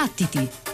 Battiti!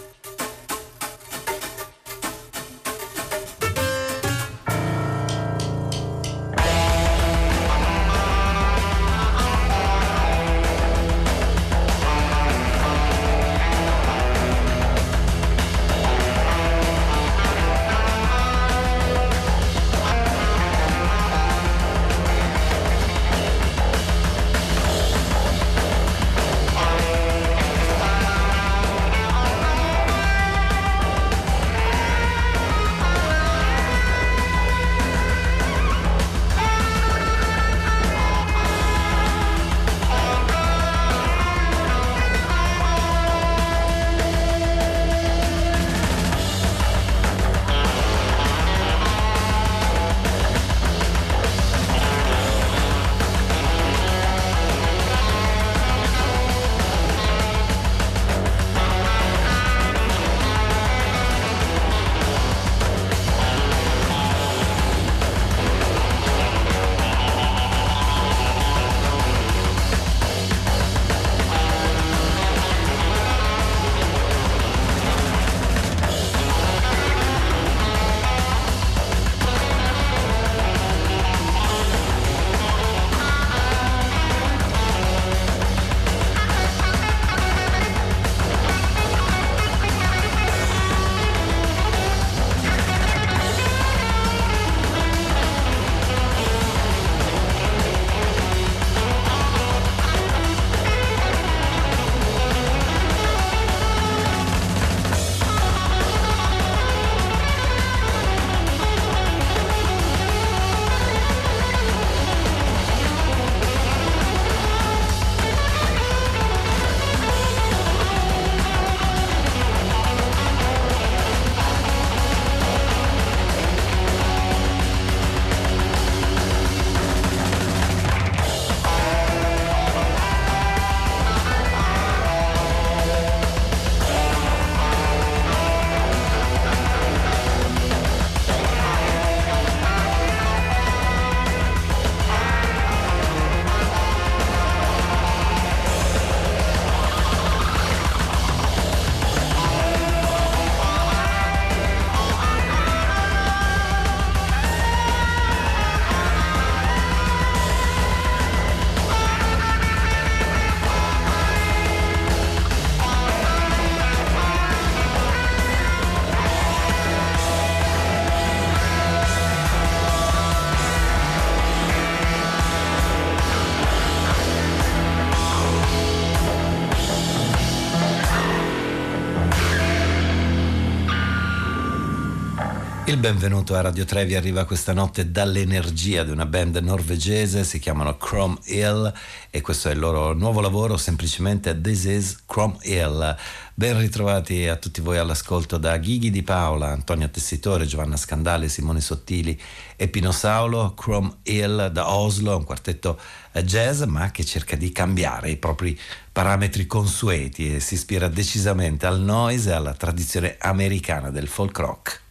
Il benvenuto a Radio Trevi arriva questa notte dall'energia di una band norvegese, si chiamano Chrome Hill e questo è il loro nuovo lavoro, semplicemente This is Chrome Hill. Ben ritrovati a tutti voi all'ascolto da Ghighi di Paola, Antonio Tessitore, Giovanna Scandale, Simone Sottili e Pino Saulo, Chrome Hill da Oslo, un quartetto jazz ma che cerca di cambiare i propri parametri consueti e si ispira decisamente al noise e alla tradizione americana del folk rock.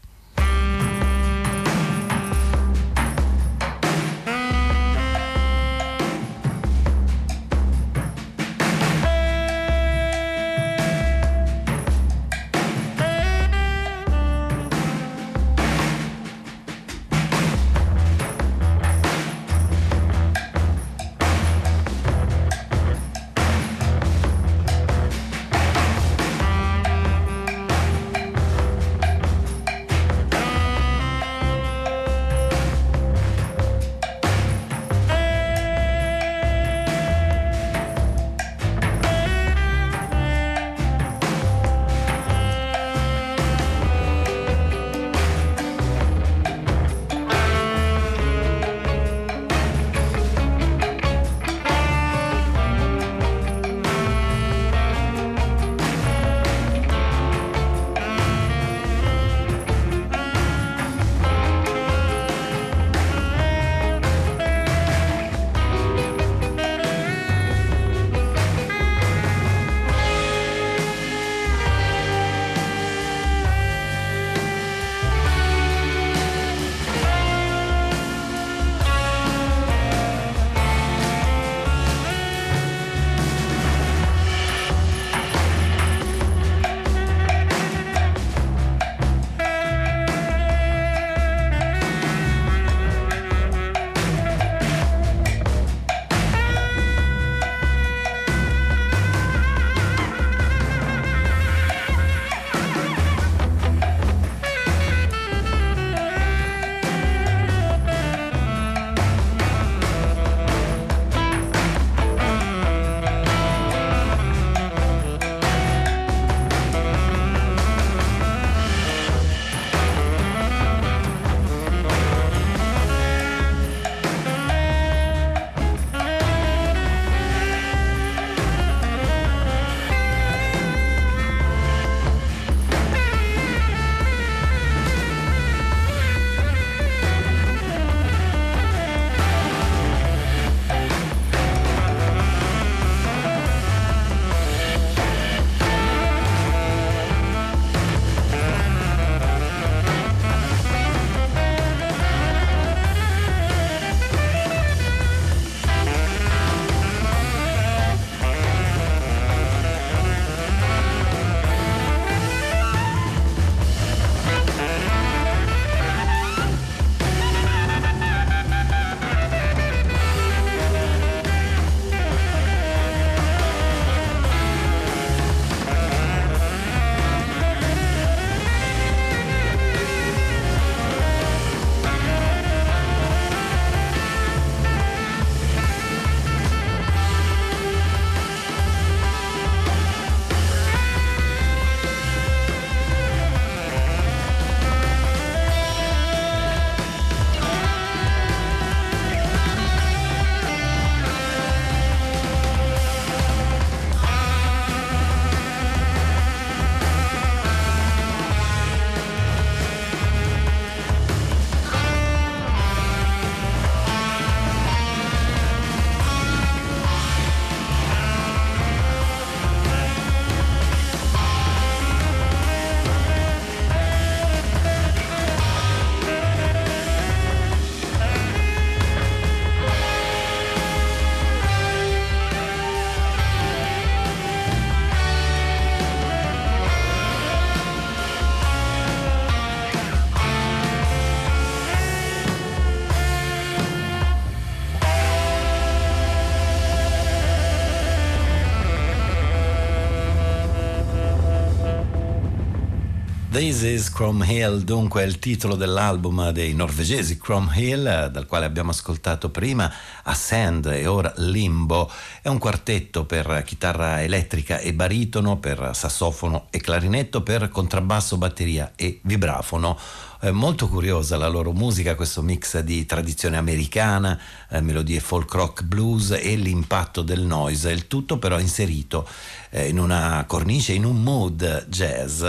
This is Chrome Hill, dunque è il titolo dell'album dei norvegesi Chrome Hill, dal quale abbiamo ascoltato prima Ascend e ora Limbo. È un quartetto per chitarra elettrica e baritono, per sassofono e clarinetto, per contrabbasso, batteria e vibrafono eh, molto curiosa la loro musica, questo mix di tradizione americana, eh, melodie folk rock blues e l'impatto del noise, il tutto però inserito eh, in una cornice, in un mood jazz.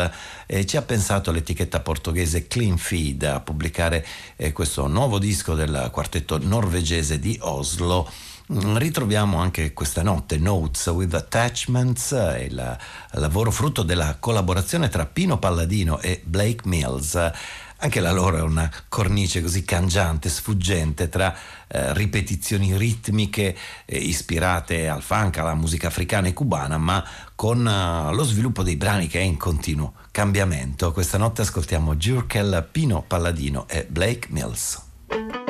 ci ha pensato l'etichetta portoghese Clean Feed a pubblicare eh, questo nuovo disco del quartetto norvegese di Oslo. Mm, ritroviamo anche questa notte Notes with Attachments, il lavoro frutto della collaborazione tra Pino Palladino e Blake Mills. Anche la loro è una cornice così cangiante, sfuggente tra eh, ripetizioni ritmiche eh, ispirate al funk, alla musica africana e cubana, ma con uh, lo sviluppo dei brani che è in continuo cambiamento. Questa notte ascoltiamo Jurkel, Pino Palladino e Blake Mills.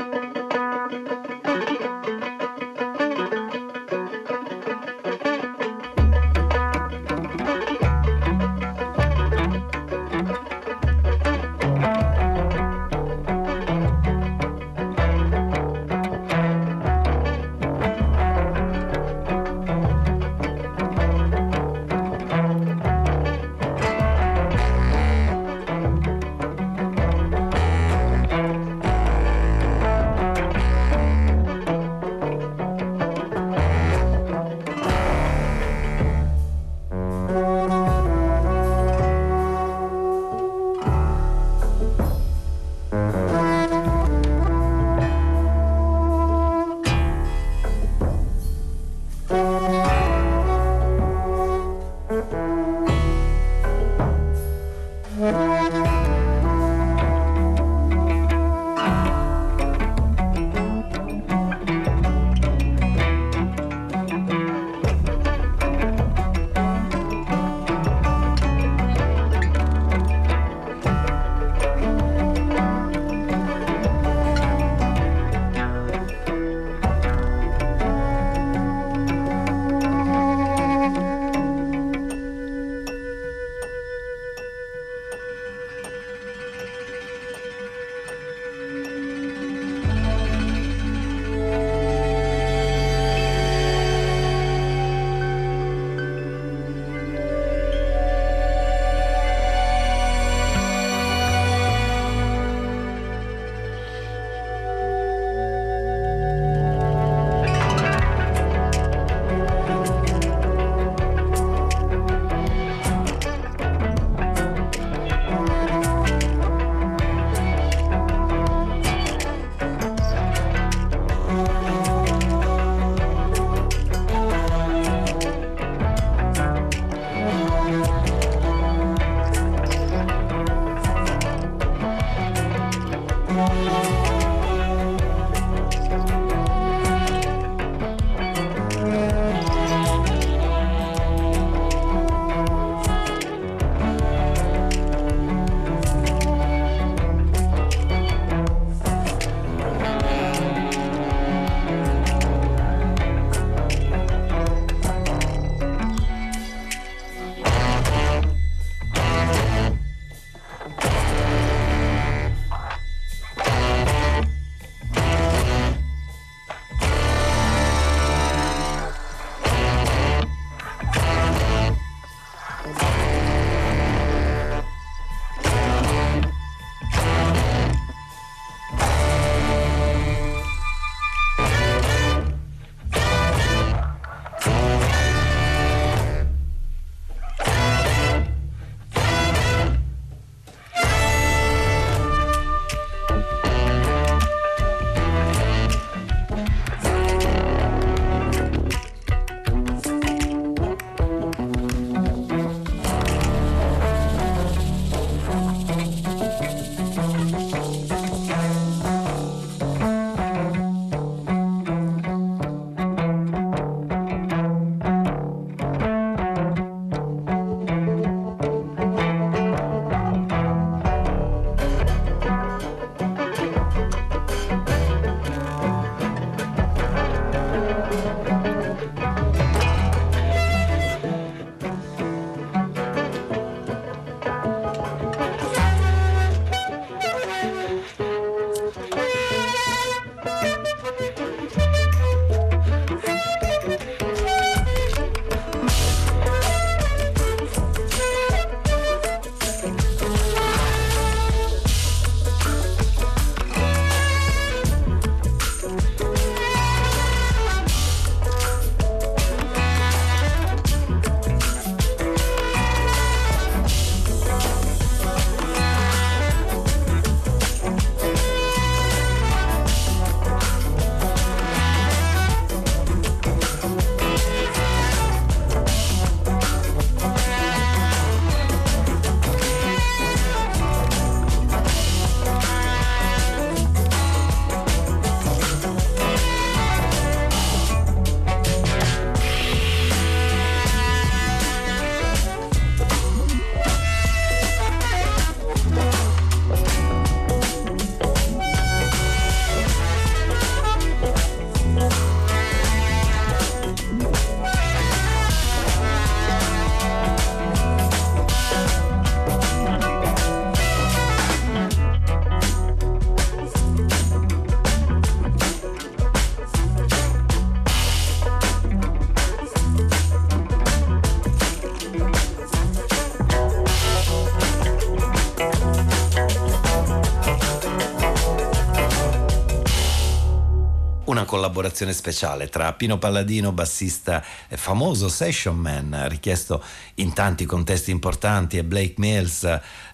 Collaborazione speciale tra Pino Palladino, bassista famoso session man, richiesto in tanti contesti importanti, e Blake Mills,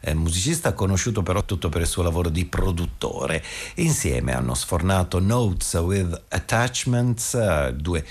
eh, musicista conosciuto però tutto per il suo lavoro di produttore. Insieme hanno sfornato Notes with Attachments, eh, due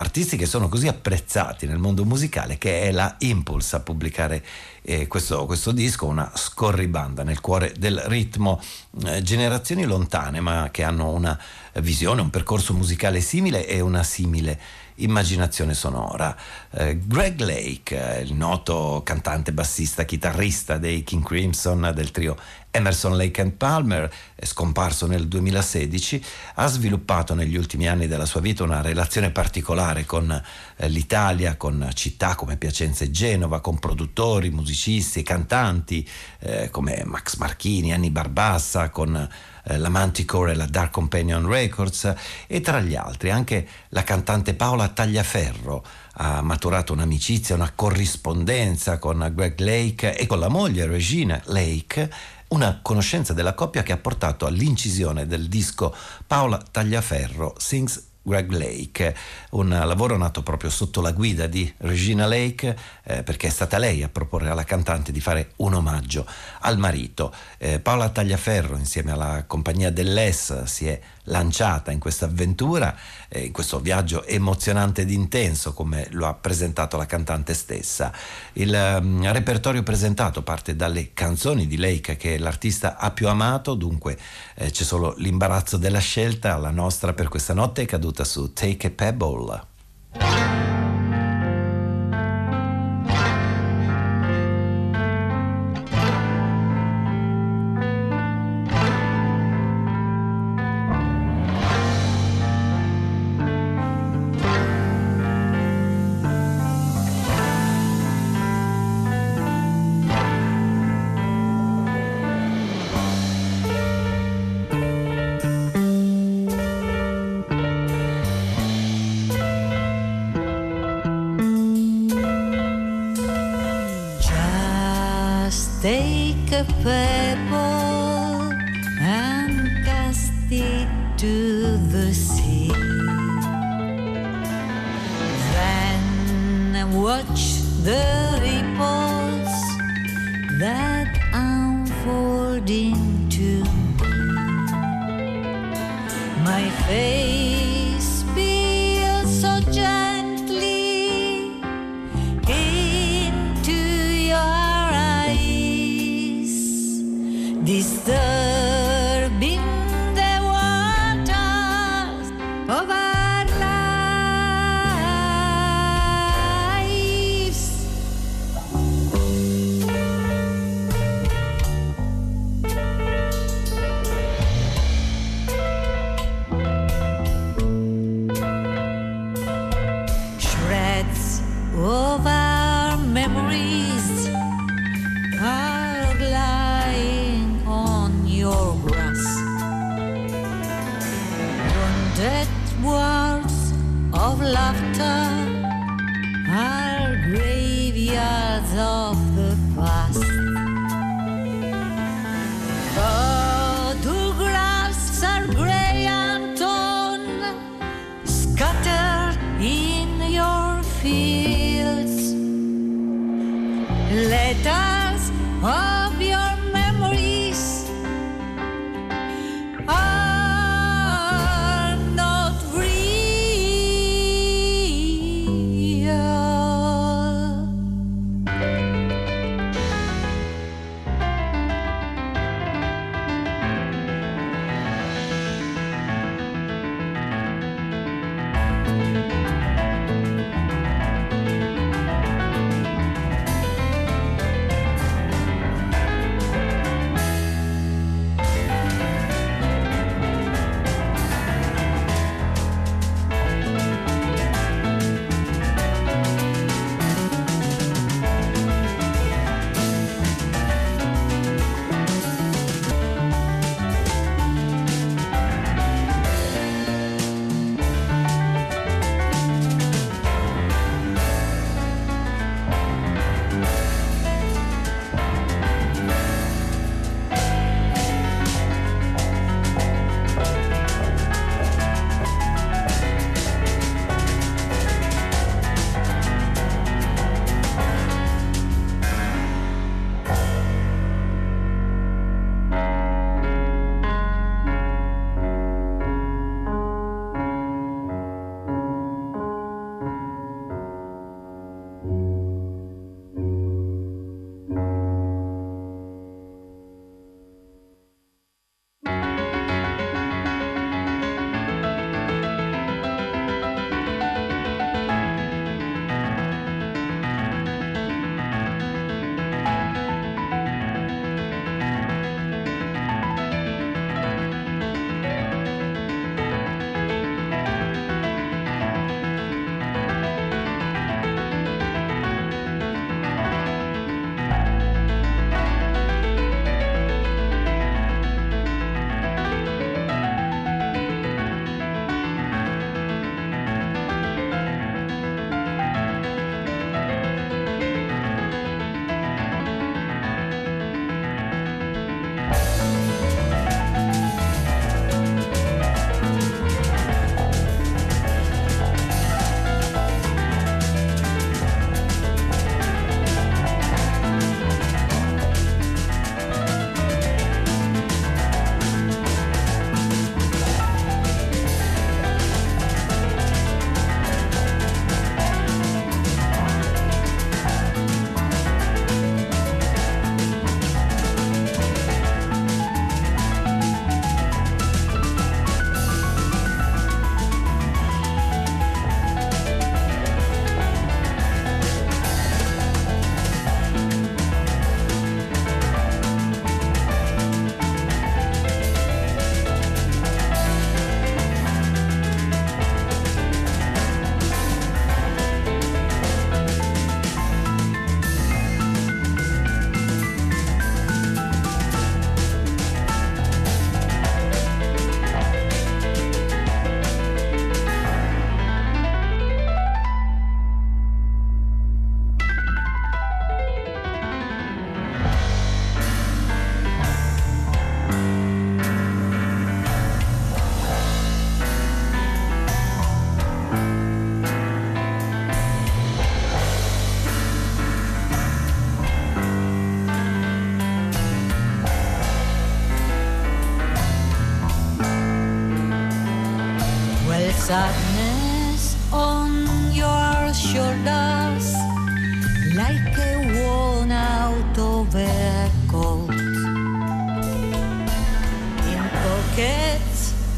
artisti che sono così apprezzati nel mondo musicale che è la Impulse a pubblicare eh, questo, questo, disco, una scorribanda nel cuore del ritmo, eh, generazioni lontane ma che hanno una visione, un percorso musicale simile e una simile immaginazione sonora. Eh, Greg Lake, il noto cantante, bassista, chitarrista dei King Crimson del trio Emerson Lake Palmer, scomparso nel 2016, ha sviluppato negli ultimi anni della sua vita una relazione particolare con eh, l'Italia, con città come Piacenza e Genova, con produttori, musicisti, cantanti eh, come Max Marchini, Anni Barbassa, con eh, la Manticore e la Dark Companion Records. E tra gli altri anche la cantante Paola Tagliaferro ha maturato un'amicizia, una corrispondenza con Greg Lake e con la moglie Regina Lake una conoscenza della coppia che ha portato all'incisione del disco Paola Tagliaferro Sings Greg Lake, un lavoro nato proprio sotto la guida di Regina Lake eh, perché è stata lei a proporre alla cantante di fare un omaggio al marito. Eh, Paola Tagliaferro insieme alla compagnia dell'ES si è lanciata in questa avventura, eh, in questo viaggio emozionante ed intenso come lo ha presentato la cantante stessa. Il um, repertorio presentato parte dalle canzoni di Lake che l'artista ha più amato, dunque eh, c'è solo l'imbarazzo della scelta, la nostra per questa notte è caduta su Take a Pebble. Take a pebble and cast it to the sea. Then watch the ripples that unfold into me. My face.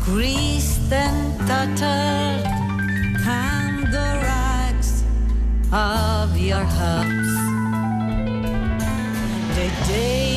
Creased and tattered, hang the rags of your hopes. The daybreak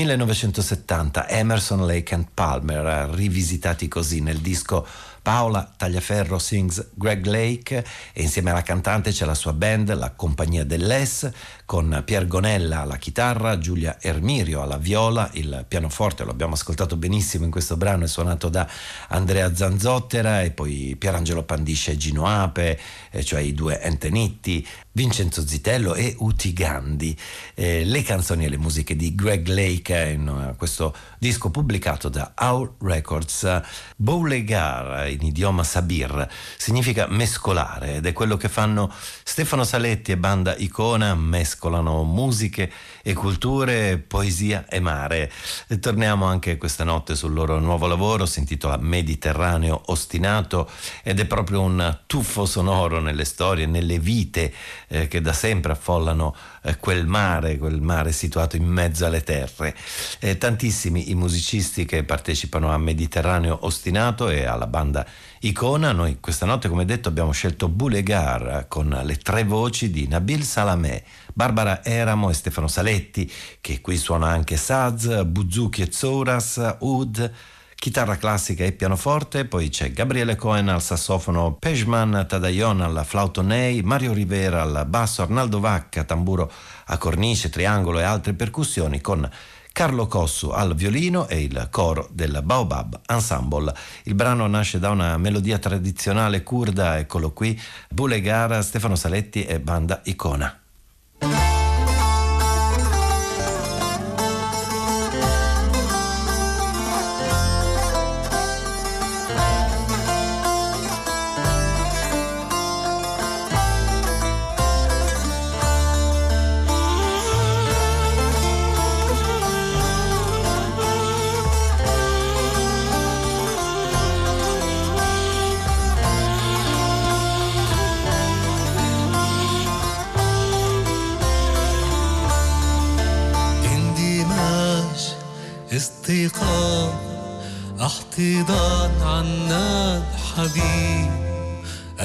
1970 Emerson, Lake and Palmer rivisitati così nel disco Paola Tagliaferro sings Greg Lake e insieme alla cantante c'è la sua band, la Compagnia dell'Es, con Pier Gonella alla chitarra, Giulia Ermirio alla viola, il pianoforte lo abbiamo ascoltato benissimo in questo brano, è suonato da Andrea Zanzottera e poi Pierangelo Pandisce e Gino Ape, eh, cioè i due Entenitti, Vincenzo Zitello e Uti Gandhi. Eh, le canzoni e le musiche di Greg Lake in uh, questo disco pubblicato da Our Records. Boulegar in idioma sabir significa mescolare ed è quello che fanno Stefano Saletti e banda Icona, mescolano musiche e culture, poesia e mare. E torniamo anche questa notte sul loro nuovo lavoro, si intitola Mediterraneo ostinato ed è proprio un tuffo sonoro nelle storie, nelle vite eh, che da sempre affollano eh, quel mare, quel mare situato in mezzo alle terre. Eh, tantissimi i musicisti che partecipano a Mediterraneo ostinato e alla banda Icona. Noi questa notte, come detto, abbiamo scelto Boulegar con le tre voci di Nabil Salamé, Barbara Eramo e Stefano Saletti, che qui suona anche Saz, Buzuki e Zouras, Ud, chitarra classica e pianoforte, poi c'è Gabriele Cohen al sassofono, Pejman Tadayon al flauto Ney, Mario Rivera al basso, Arnaldo Vacca, tamburo a cornice, triangolo e altre percussioni con Carlo Cossu al violino e il coro del Baobab Ensemble. Il brano nasce da una melodia tradizionale kurda, eccolo qui, Bulegara, Stefano Saletti e banda Icona.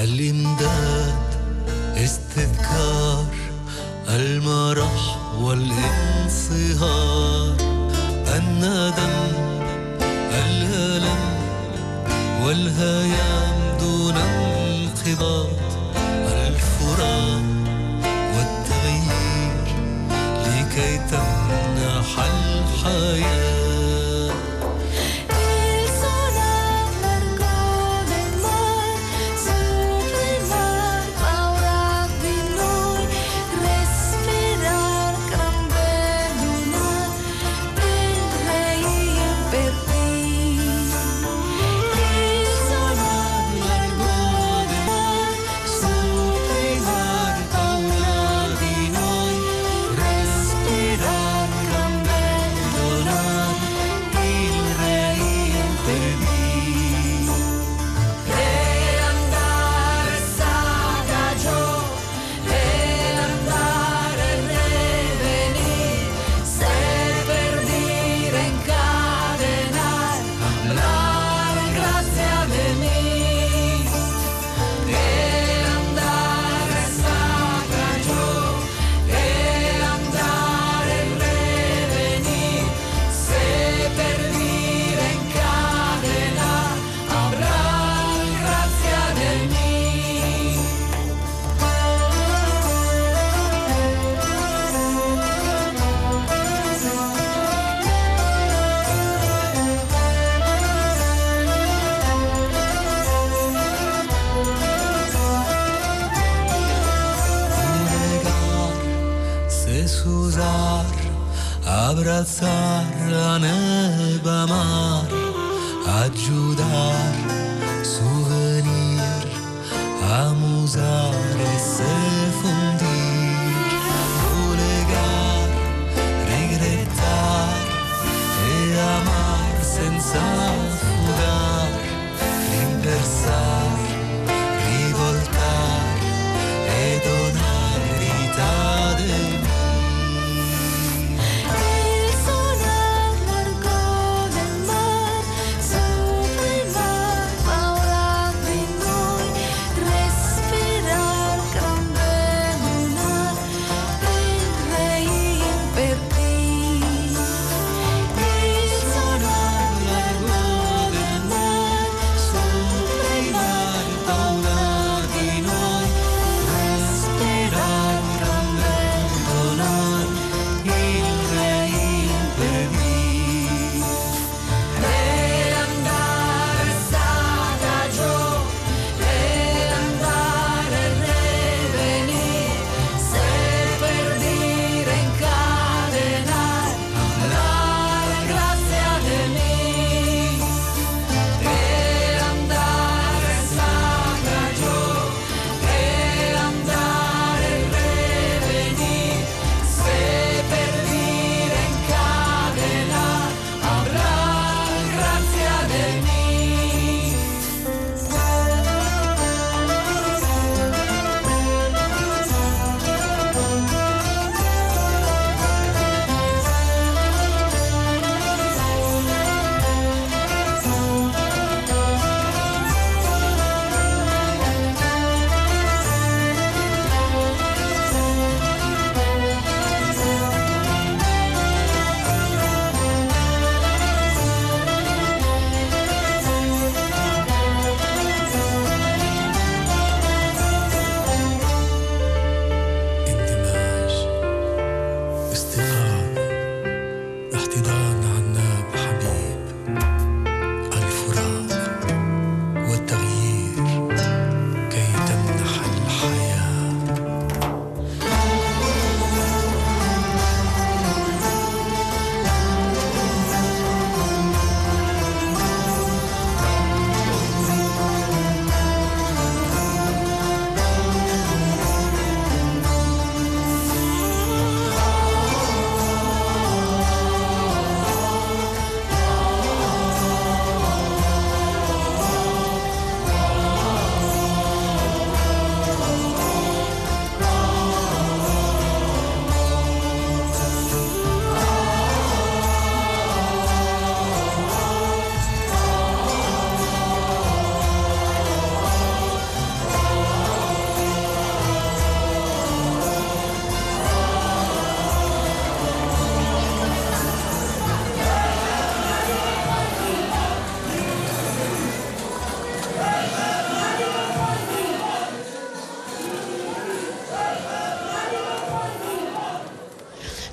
elimden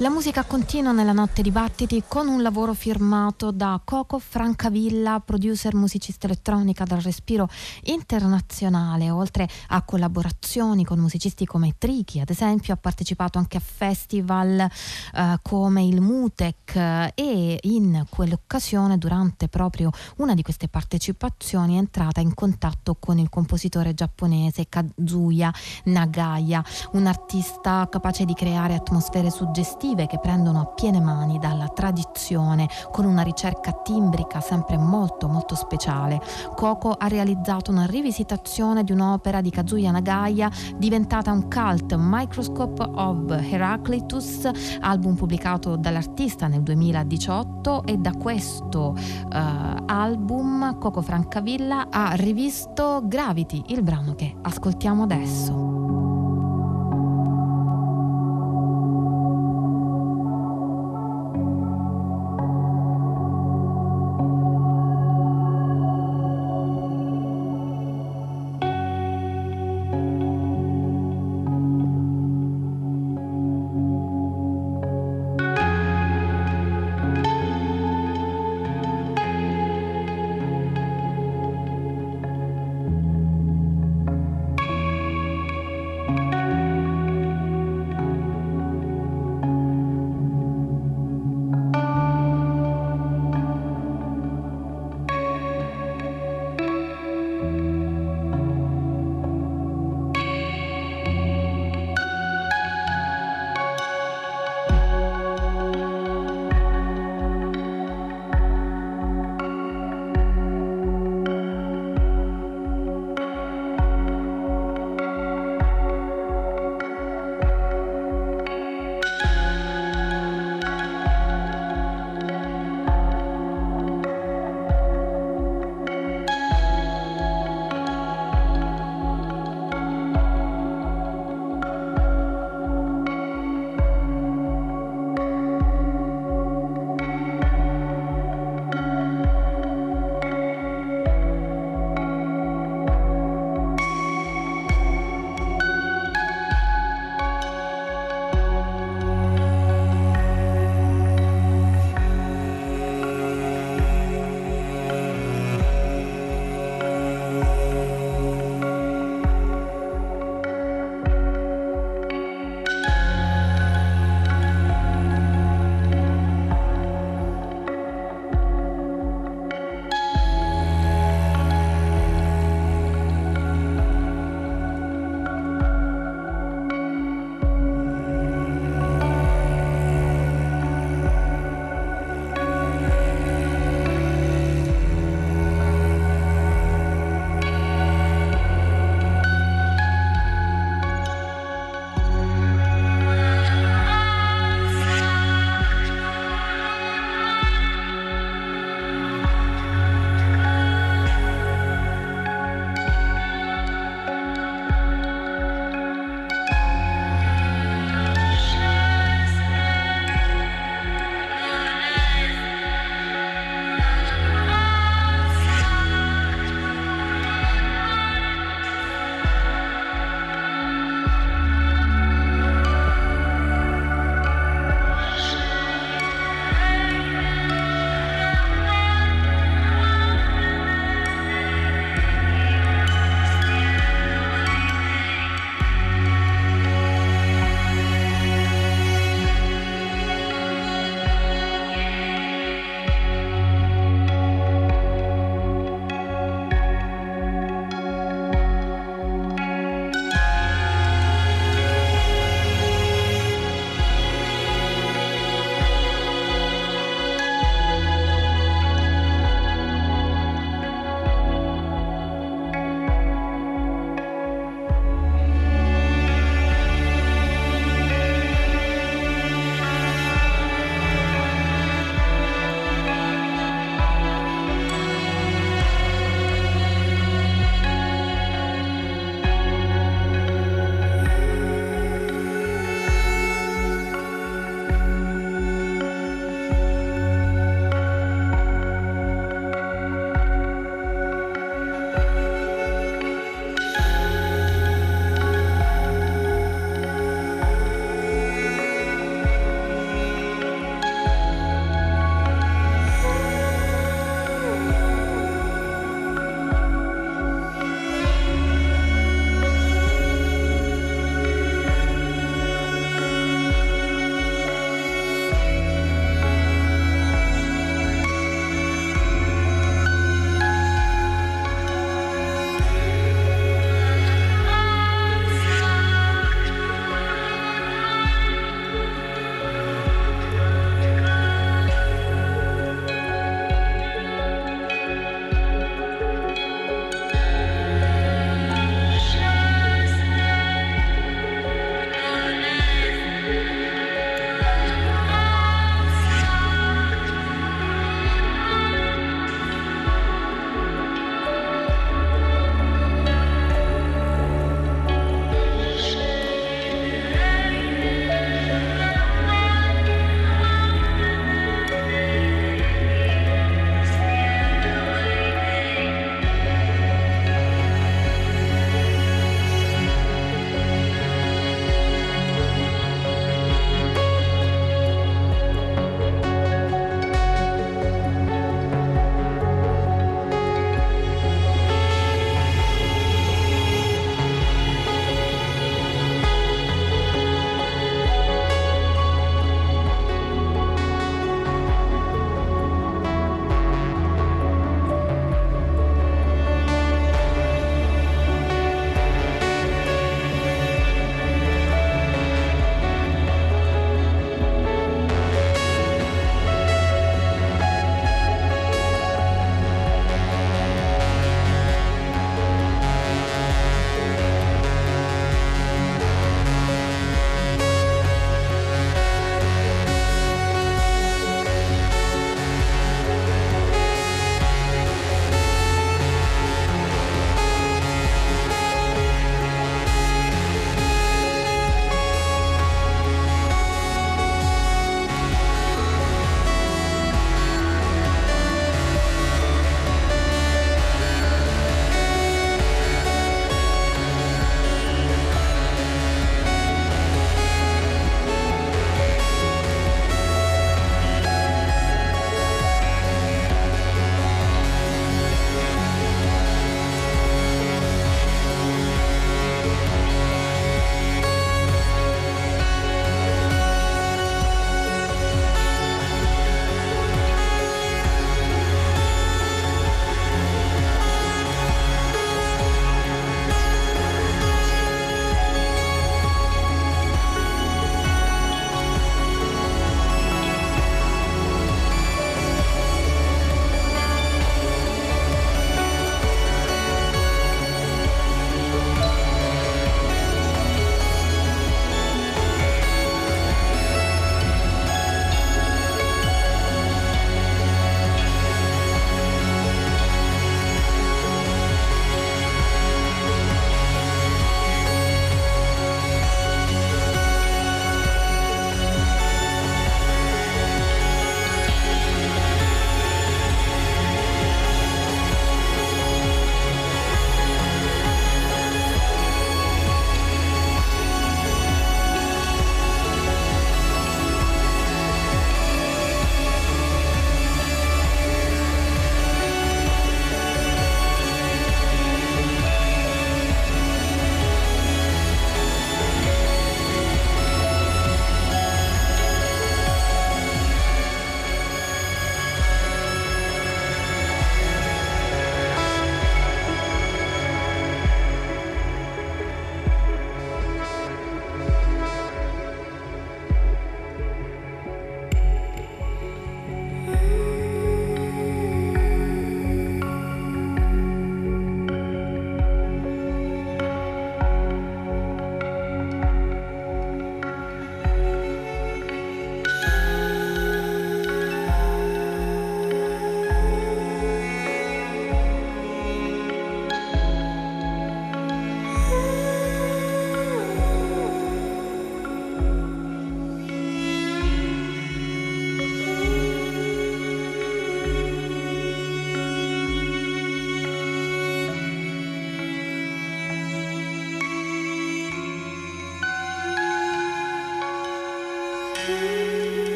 La musica continua nella notte di battiti con un lavoro firmato da Coco Francavilla, producer musicista elettronica dal respiro internazionale. Oltre a collaborazioni con musicisti come Tricky, ad esempio, ha partecipato anche a festival eh, come il Mutec eh, e in quell'occasione, durante proprio una di queste partecipazioni, è entrata in contatto con il compositore giapponese Kazuya Nagaya, un artista capace di creare atmosfere suggestive che prendono a piene mani dalla tradizione con una ricerca timbrica sempre molto molto speciale. Coco ha realizzato una rivisitazione di un'opera di Kazuya Nagaya diventata un cult, Microscope of Heraclitus, album pubblicato dall'artista nel 2018 e da questo eh, album Coco Francavilla ha rivisto Gravity, il brano che ascoltiamo adesso.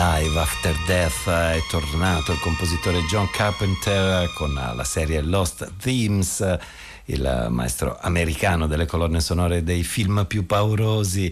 Live After Death è tornato il compositore John Carpenter con la serie Lost Themes, il maestro americano delle colonne sonore dei film più paurosi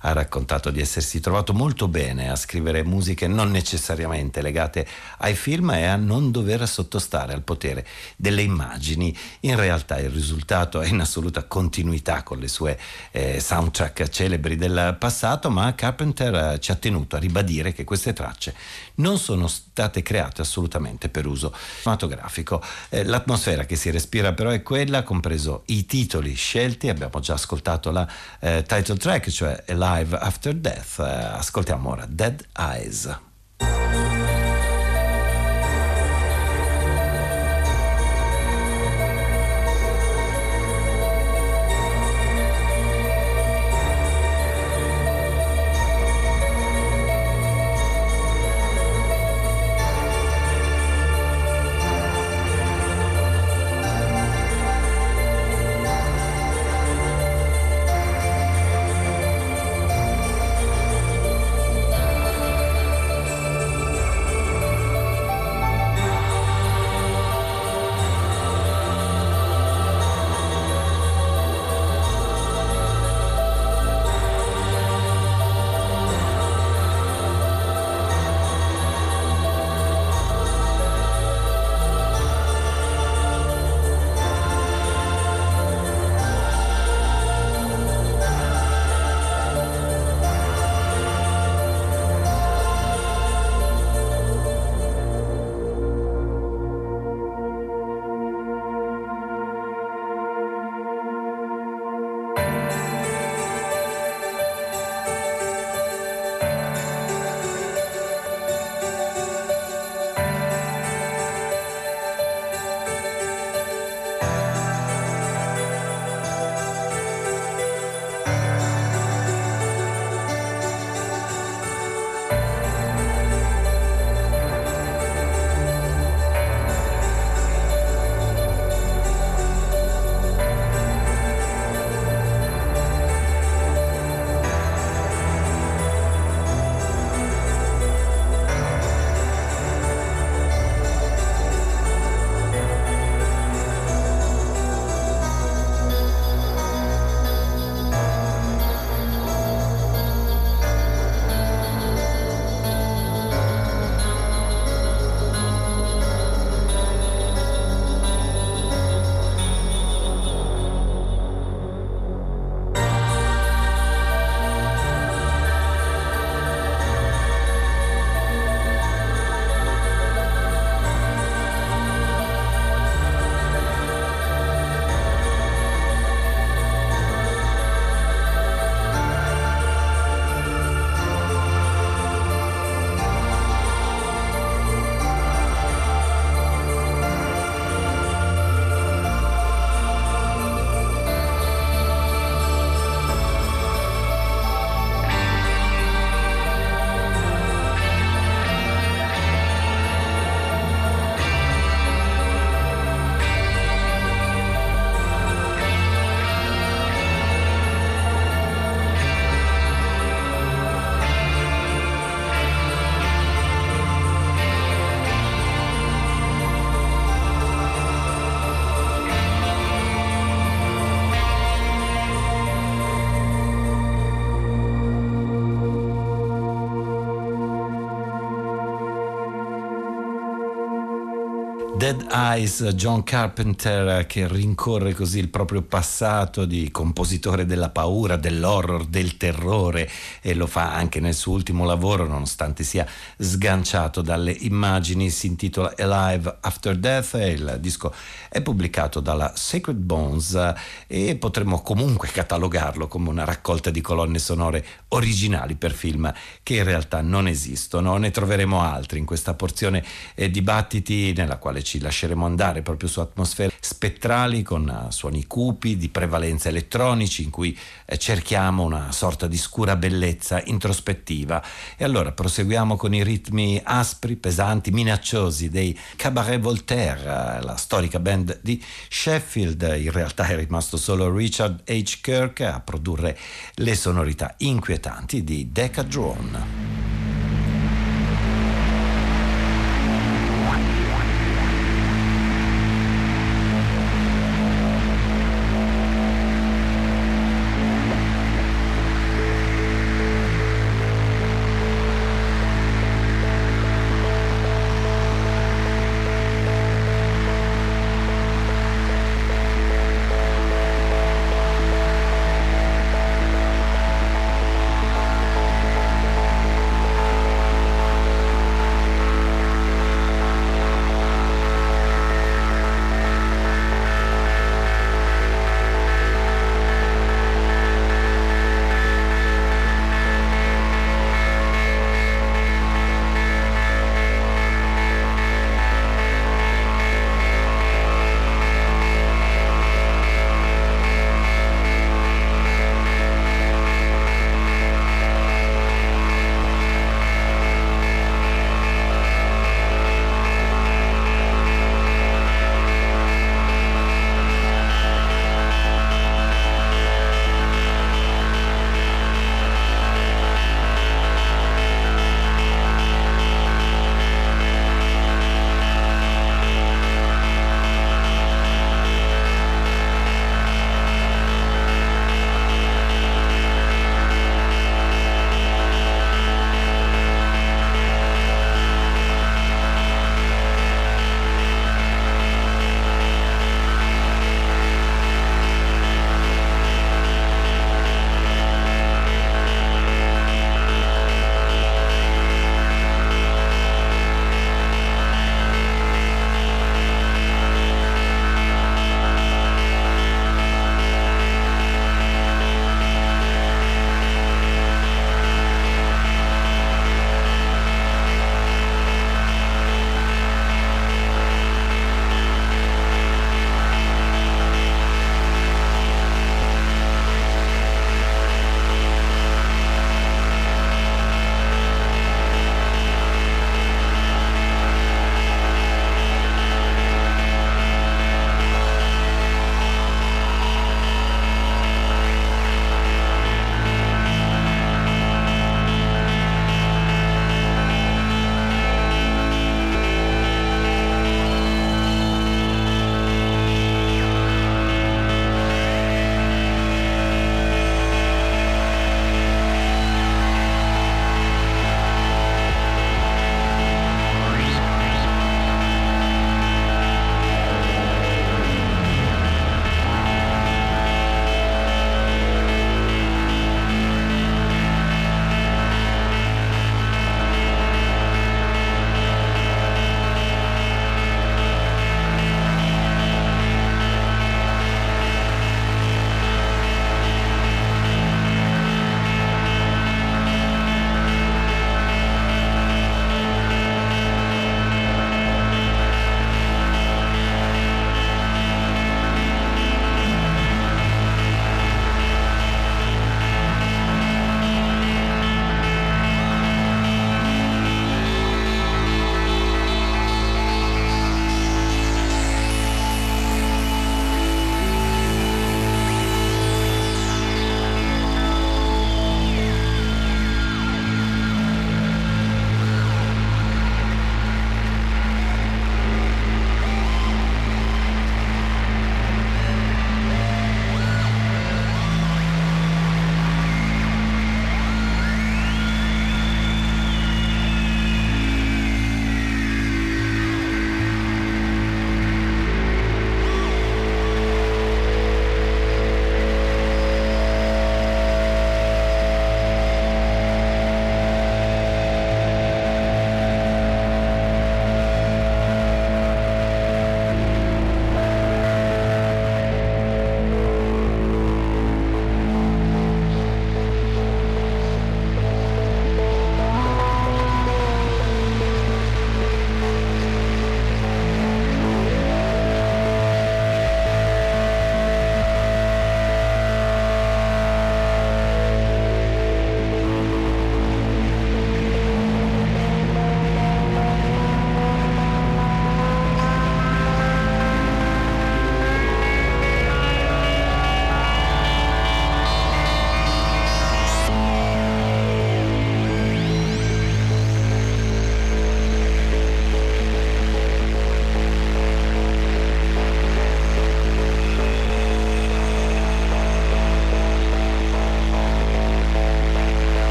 ha raccontato di essersi trovato molto bene a scrivere musiche non necessariamente legate ai film e a non dover sottostare al potere delle immagini. In realtà il risultato è in assoluta continuità con le sue eh, soundtrack celebri del passato, ma Carpenter eh, ci ha tenuto a ribadire che queste tracce non sono state create assolutamente per uso cinematografico. Eh, l'atmosfera che si respira però è quella, compreso i titoli scelti, abbiamo già ascoltato la eh, title track, cioè Alive After Death, eh, ascoltiamo ora Dead Eyes. Eyes, John Carpenter che rincorre così il proprio passato di compositore della paura, dell'horror, del terrore e lo fa anche nel suo ultimo lavoro nonostante sia sganciato dalle immagini, si intitola Alive After Death e il disco è pubblicato dalla Sacred Bones e potremmo comunque catalogarlo come una raccolta di colonne sonore originali per film che in realtà non esistono. Ne troveremo altri in questa porzione eh, dibattiti nella quale ci lasceremo andare proprio su atmosfere spettrali con uh, suoni cupi di prevalenza elettronici in cui eh, cerchiamo una sorta di scura bellezza introspettiva. E allora proseguiamo con i ritmi aspri, pesanti, minacciosi dei Cabaret Voltaire, la storica band di Sheffield. In realtà è rimasto solo Richard H. Kirk a produrre le sonorità inquietanti di Decadrone.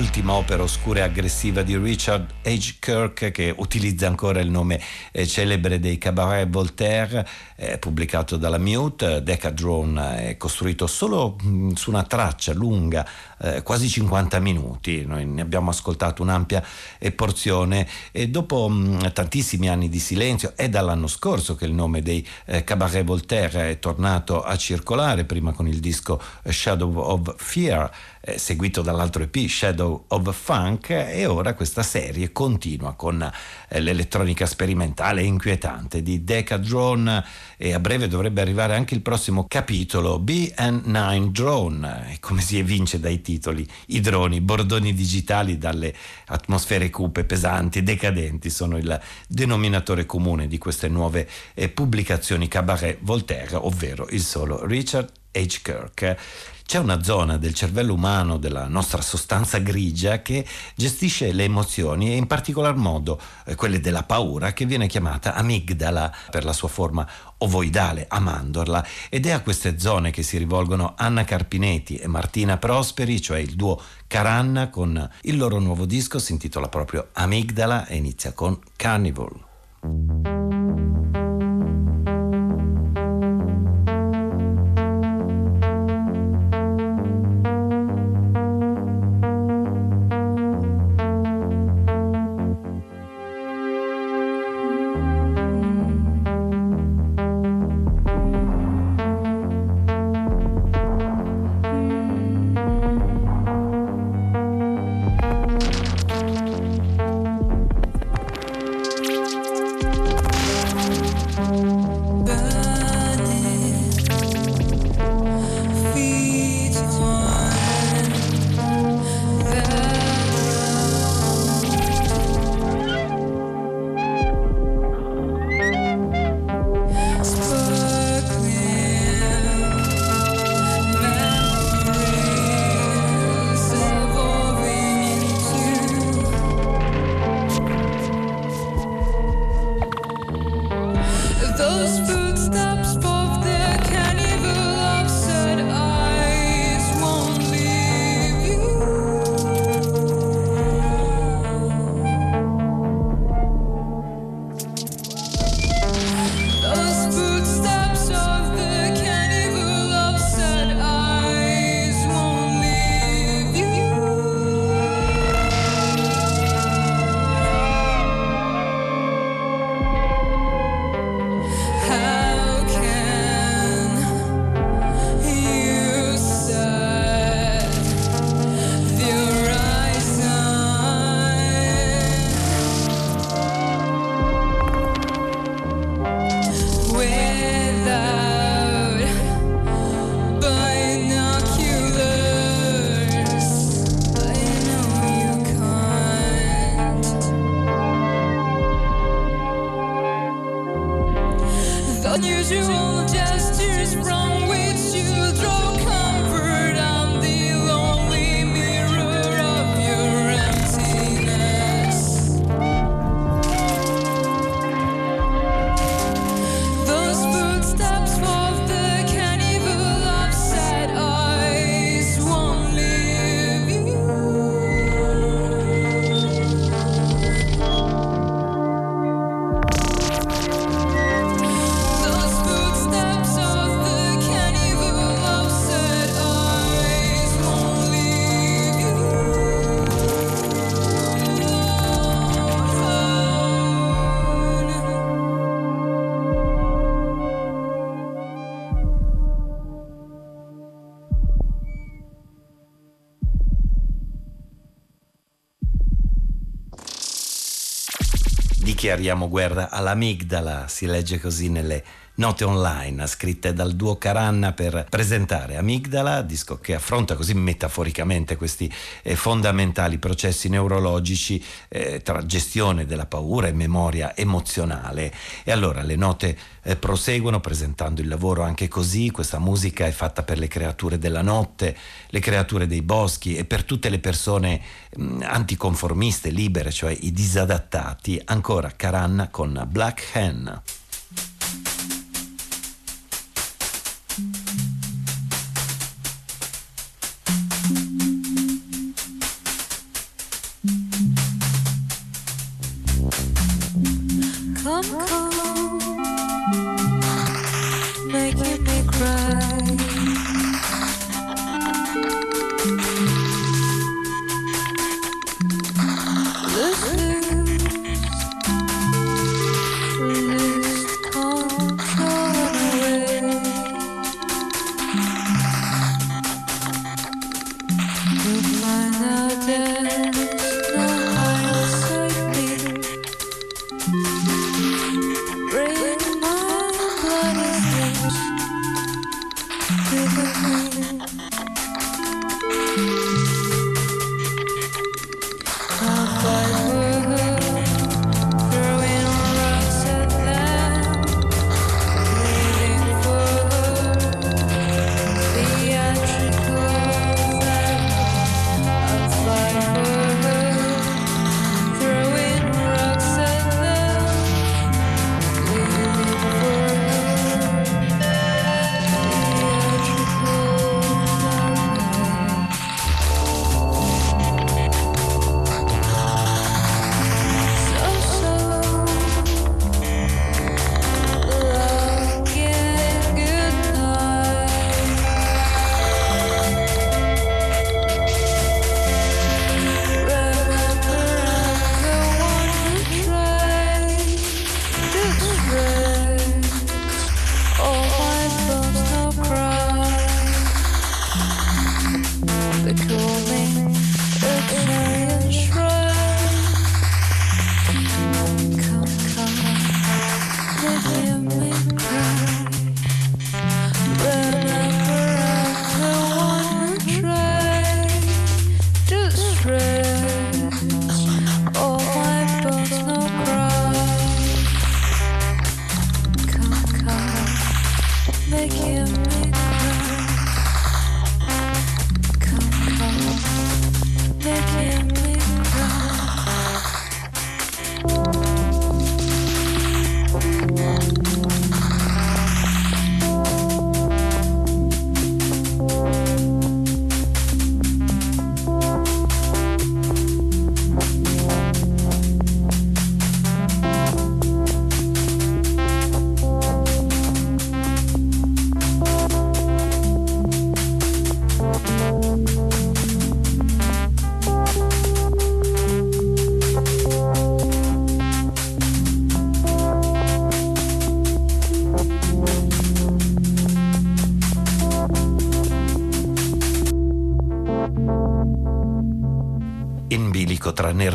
Ultima opera oscura e aggressiva di Richard H. Kirk che utilizza ancora il nome eh, celebre dei Cabaret Voltaire, eh, pubblicato dalla Mute. Decadrone è costruito solo mh, mm, su una traccia lunga, eh, quasi 50 minuti. Noi ne abbiamo ascoltato un'ampia eh, porzione e dopo mh, mm, tantissimi anni di silenzio è dall'anno scorso che il nome dei eh, Cabaret Voltaire è tornato a circolare, prima con il disco Shadow of Fear eh, seguito dall'altro EP Shadow of Funk e ora questa serie continua con eh, l'elettronica sperimentale e inquietante di Decadrone e a breve dovrebbe arrivare anche il prossimo capitolo BN9 Drone come si evince dai titoli i droni, bordoni digitali dalle atmosfere cupe, pesanti, decadenti sono il denominatore comune di queste nuove eh, pubblicazioni Cabaret Voltaire ovvero il solo Richard H. Kirk c'è una zona del cervello umano, della nostra sostanza grigia, che gestisce le emozioni e in particolar modo eh, quelle della paura, che viene chiamata amigdala per la sua forma ovoidale, a mandorla, ed è a queste zone che si rivolgono Anna Carpinetti e Martina Prosperi, cioè il duo Caranna, con il loro nuovo disco, si intitola proprio Amigdala e inizia con Carnival. Dichiariamo guerra all'amigdala, si legge così nelle note online scritte dal duo Caranna per presentare Amigdala, disco che affronta così metaforicamente questi eh, fondamentali processi neurologici eh, tra gestione della paura e memoria emozionale. E allora le note eh, proseguono presentando il lavoro anche così, questa musica è fatta per le creature della notte, le creature dei boschi e per tutte le persone mh, anticonformiste, libere, cioè i disadattati. Ancora Caranna con Black Hen.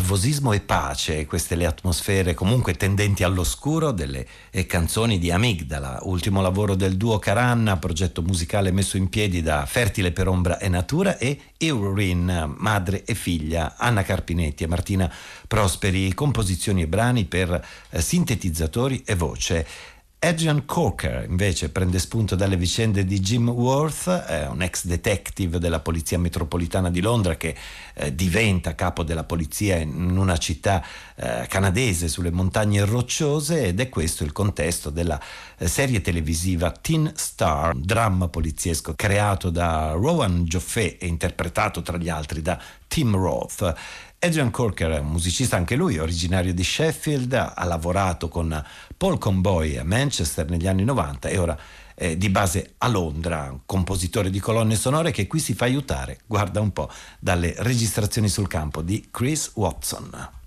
Nervosismo e pace, queste le atmosfere comunque tendenti all'oscuro delle eh, canzoni di Amigdala, ultimo lavoro del duo Caranna, progetto musicale messo in piedi da Fertile per Ombra e Natura e Eurin, madre e figlia, Anna Carpinetti e Martina Prosperi, composizioni e brani per eh, sintetizzatori e voce. Adrian Corker invece prende spunto dalle vicende di Jim Worth, eh, un ex detective della Polizia Metropolitana di Londra che eh, diventa capo della polizia in una città eh, canadese sulle montagne rocciose ed è questo il contesto della eh, serie televisiva Teen Star, dramma poliziesco creato da Rowan Joffé e interpretato tra gli altri da Tim Roth. Adrian Corker è un musicista anche lui, originario di Sheffield, ha lavorato con Paul Comboy a Manchester negli anni 90 e ora è di base a Londra, un compositore di colonne sonore che qui si fa aiutare, guarda un po', dalle registrazioni sul campo di Chris Watson.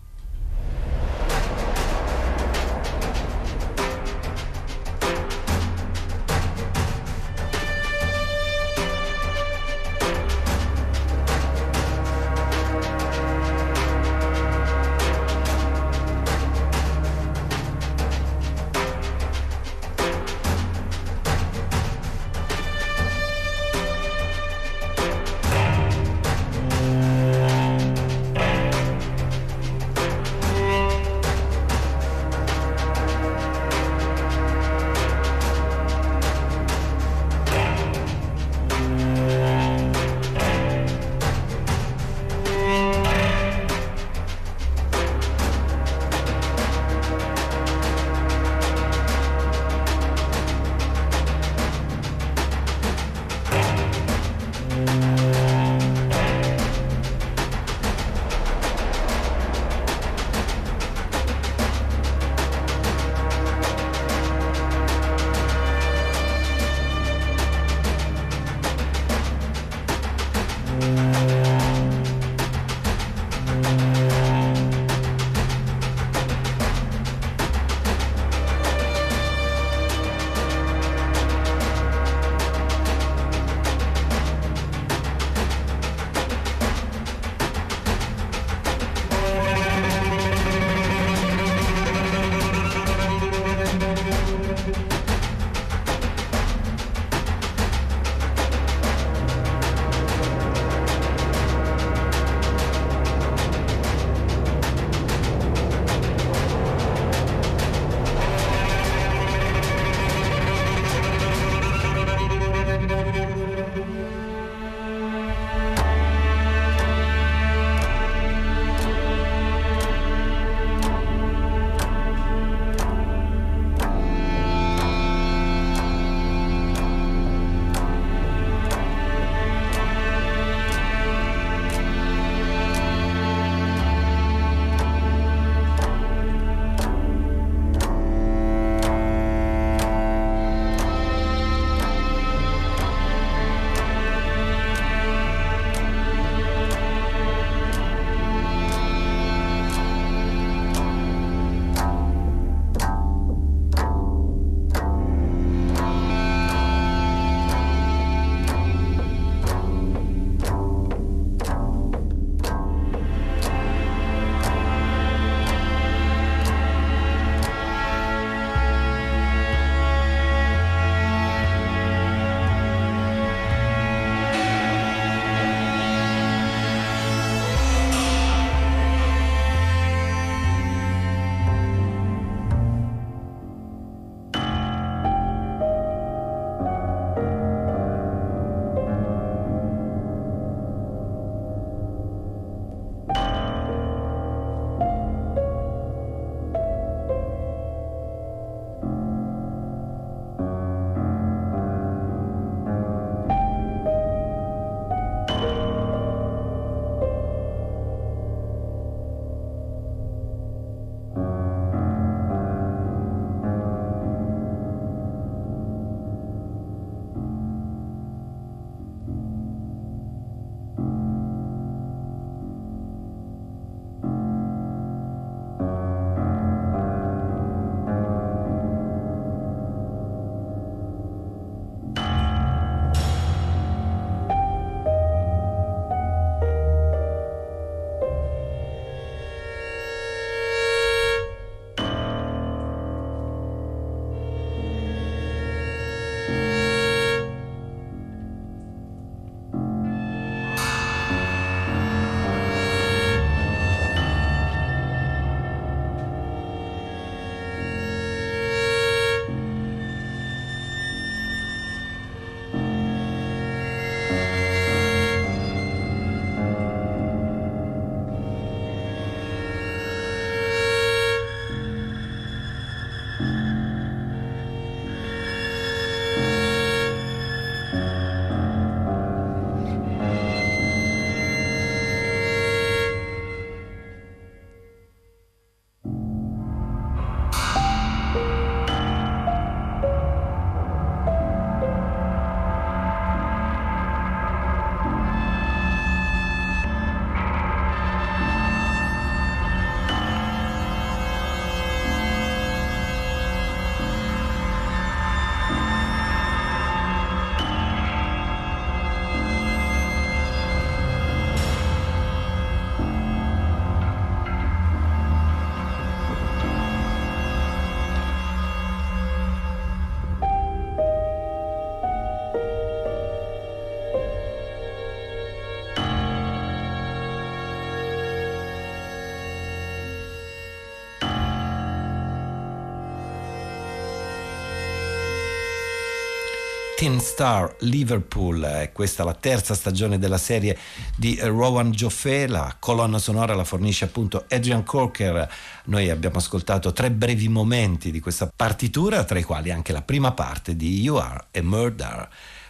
Tin Star Liverpool, è questa la terza stagione della serie di Rowan Joffé, la colonna sonora la fornisce appunto Adrian Corker, noi abbiamo ascoltato tre brevi momenti di questa partitura, tra i quali anche la prima parte di You Are a Murder.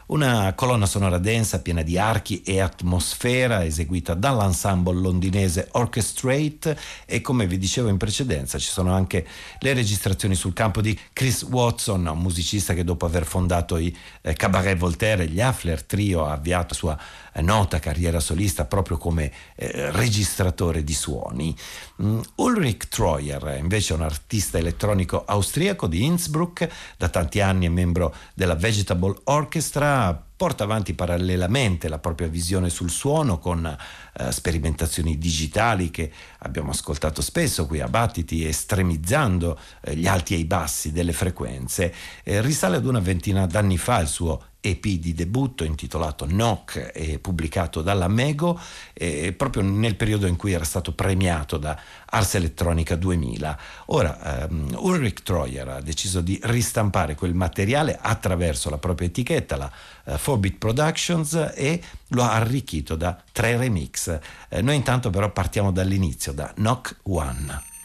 Una colonna sonora densa, piena di archi e atmosfera, eseguita dall'ensemble londinese Orchestrate. E come vi dicevo in precedenza ci sono anche le registrazioni sul campo di Chris Watson, un musicista che dopo aver fondato i eh, Cabaret Voltaire e gli Affler Trio ha avviato la sua nota carriera solista proprio come eh, registratore di suoni. Mm, Ulrich Treuer invece è un artista elettronico austriaco di Innsbruck, da tanti anni è membro della Vegetable Orchestra, porta avanti parallelamente la propria visione sul suono con eh, sperimentazioni digitali che abbiamo ascoltato spesso qui a Battiti, estremizzando eh, gli alti e i bassi delle frequenze. Eh, risale ad una ventina d'anni fa il suo EP di debutto intitolato Knock e pubblicato dalla Mego eh, proprio nel periodo in cui era stato premiato da Ars Electronica 2000. Ora um, Ulrich Treuer ha deciso di ristampare quel materiale attraverso la propria etichetta, la uh, 4-Bit Productions e lo ha arricchito da tre remix. Eh, noi intanto però partiamo dall'inizio, da Knock One.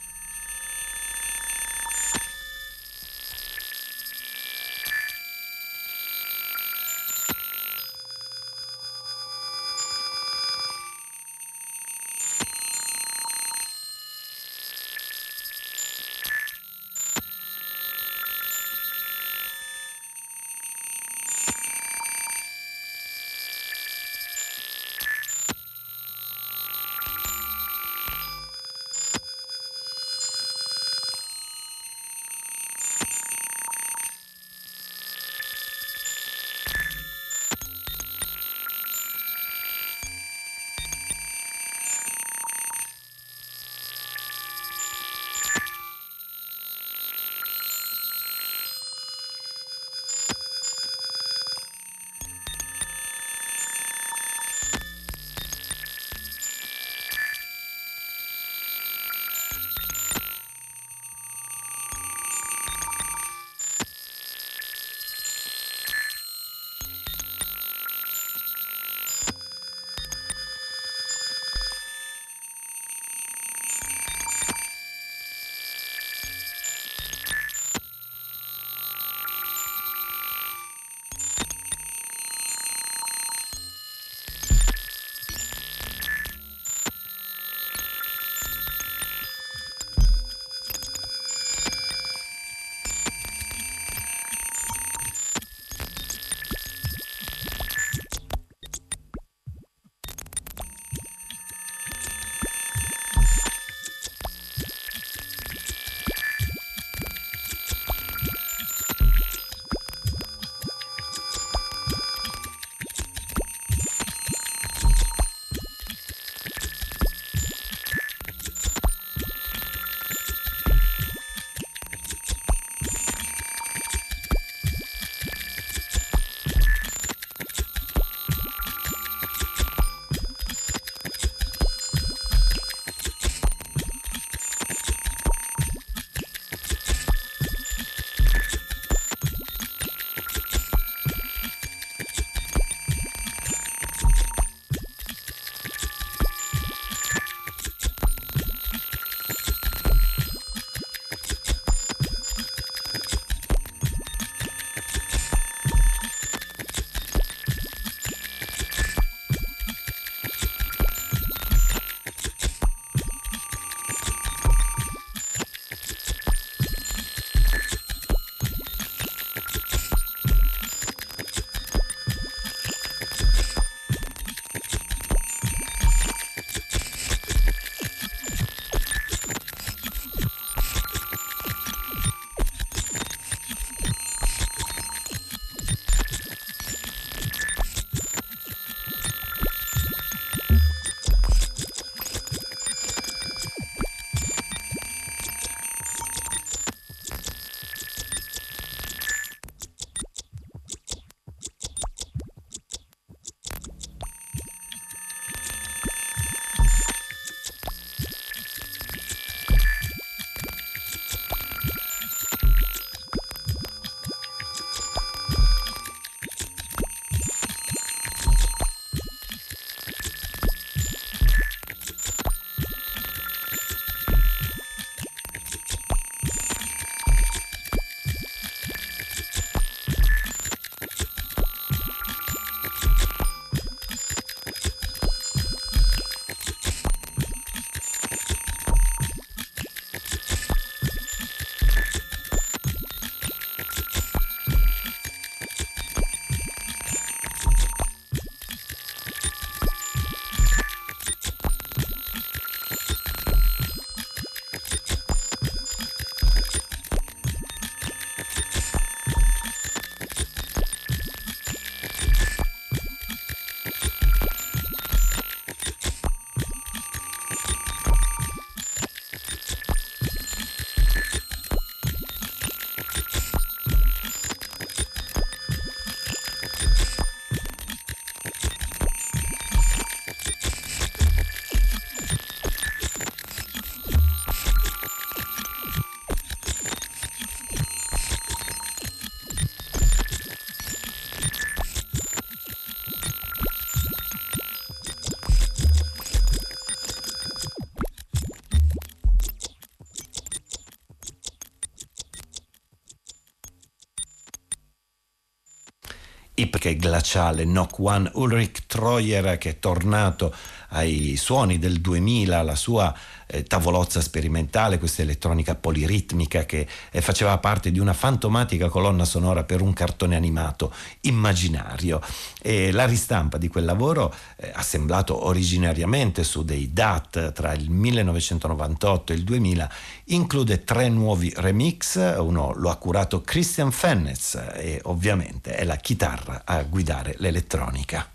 Ipche glaciale. Knock One Ulrich Treuer che è tornato ai suoni del 2000, la sua eh, tavolozza sperimentale, questa elettronica poliritmica che eh, faceva parte di una fantomatica colonna sonora per un cartone animato immaginario. E la ristampa di quel lavoro, eh, assemblato originariamente su dei DAT tra il 1998 e il 2000, include tre nuovi remix, uno lo ha curato Christian Fennez e ovviamente è la chitarra a guidare l'elettronica.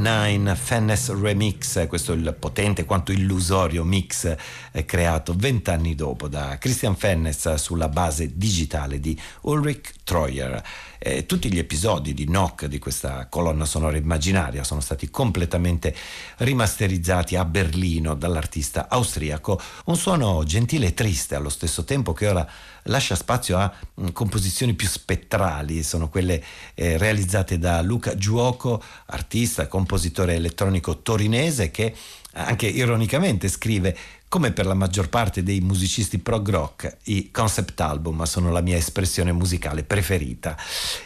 9 Fennes Remix, questo è il potente quanto illusorio mix eh, creato vent'anni dopo da Christian Fennes sulla base digitale di Ulrich Treuer. Eh, tutti gli episodi di Knock di questa colonna sonora immaginaria sono stati completamente rimasterizzati a Berlino dall'artista austriaco, un suono gentile e triste allo stesso tempo che ora lascia spazio a mh, composizioni più spettrali, sono quelle eh, realizzate da Luca Giuoco, artista, compositore elettronico torinese che anche ironicamente scrive Come per la maggior parte dei musicisti prog rock, i concept album sono la mia espressione musicale preferita.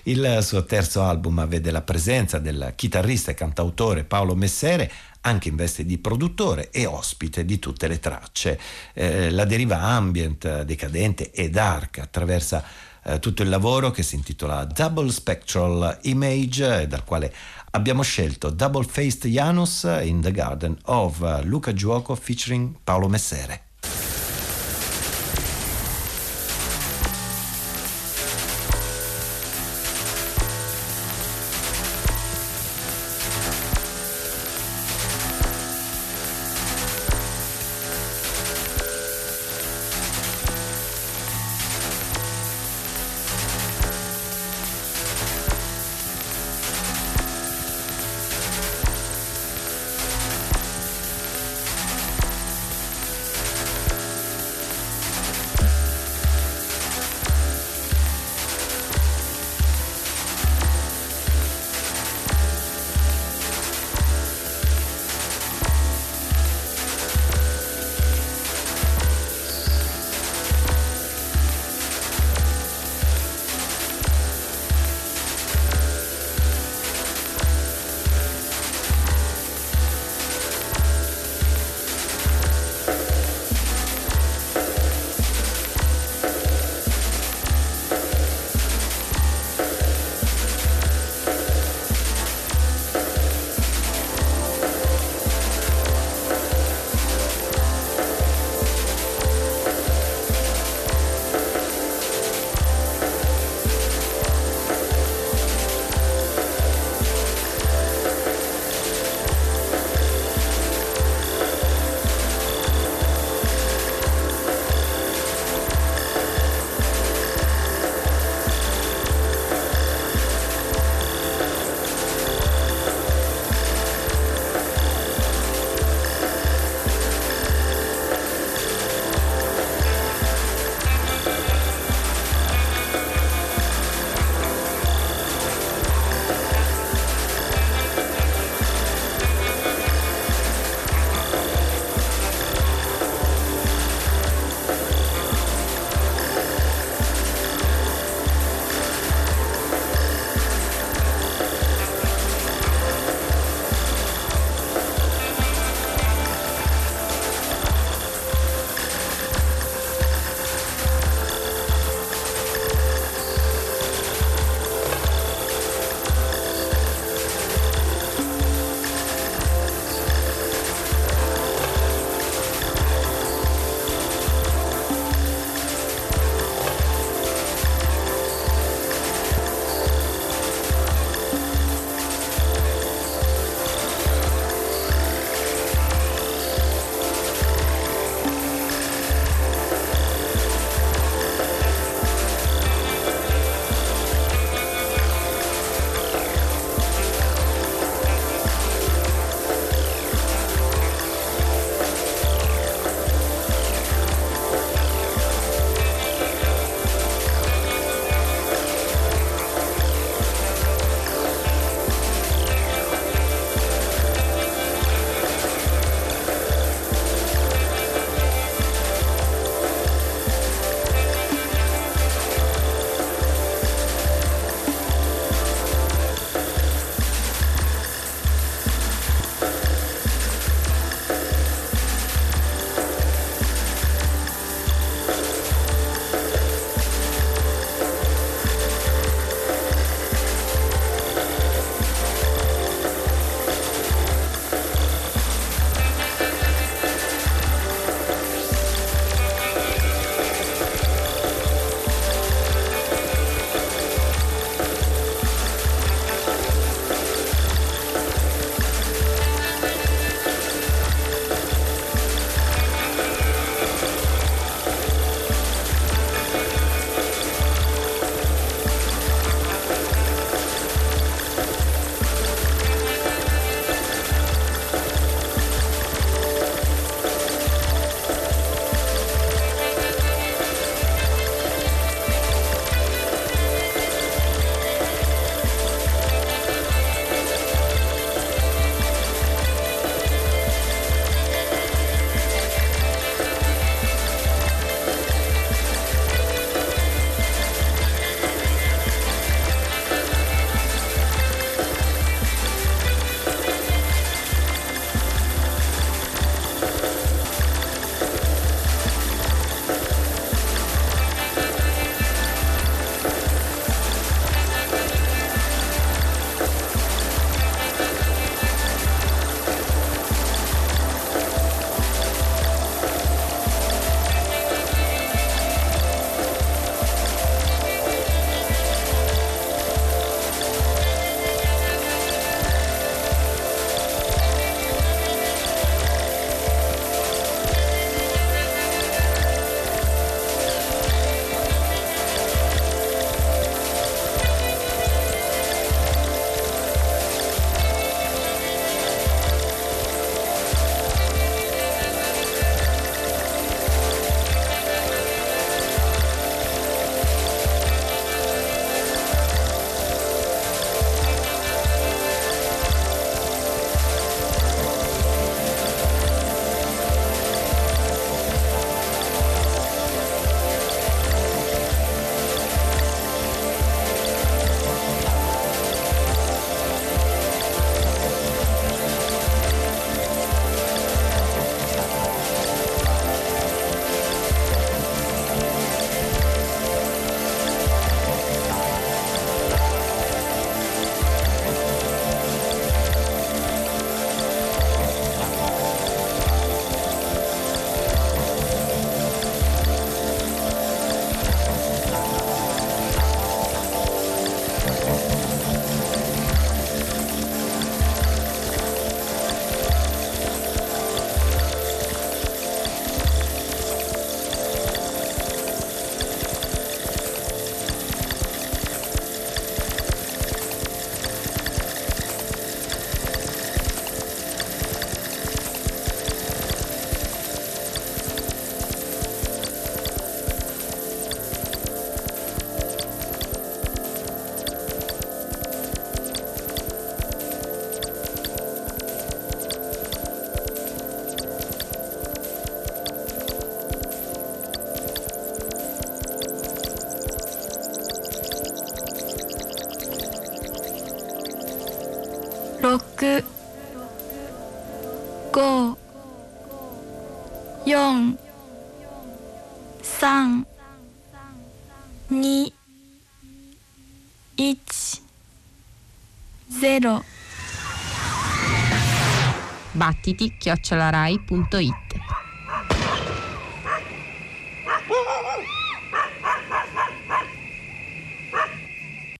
Il suo terzo album vede la presenza del chitarrista e cantautore Paolo Messere, anche in veste di produttore e ospite di tutte le tracce. Eh, la deriva ambient, decadente e dark attraversa eh, tutto il lavoro che si intitola Double Spectral Image, dal quale abbiamo scelto Double Faced Janus in the Garden of Luca Giuoco featuring Paolo Messere. 0 battiti chiocciolarai.it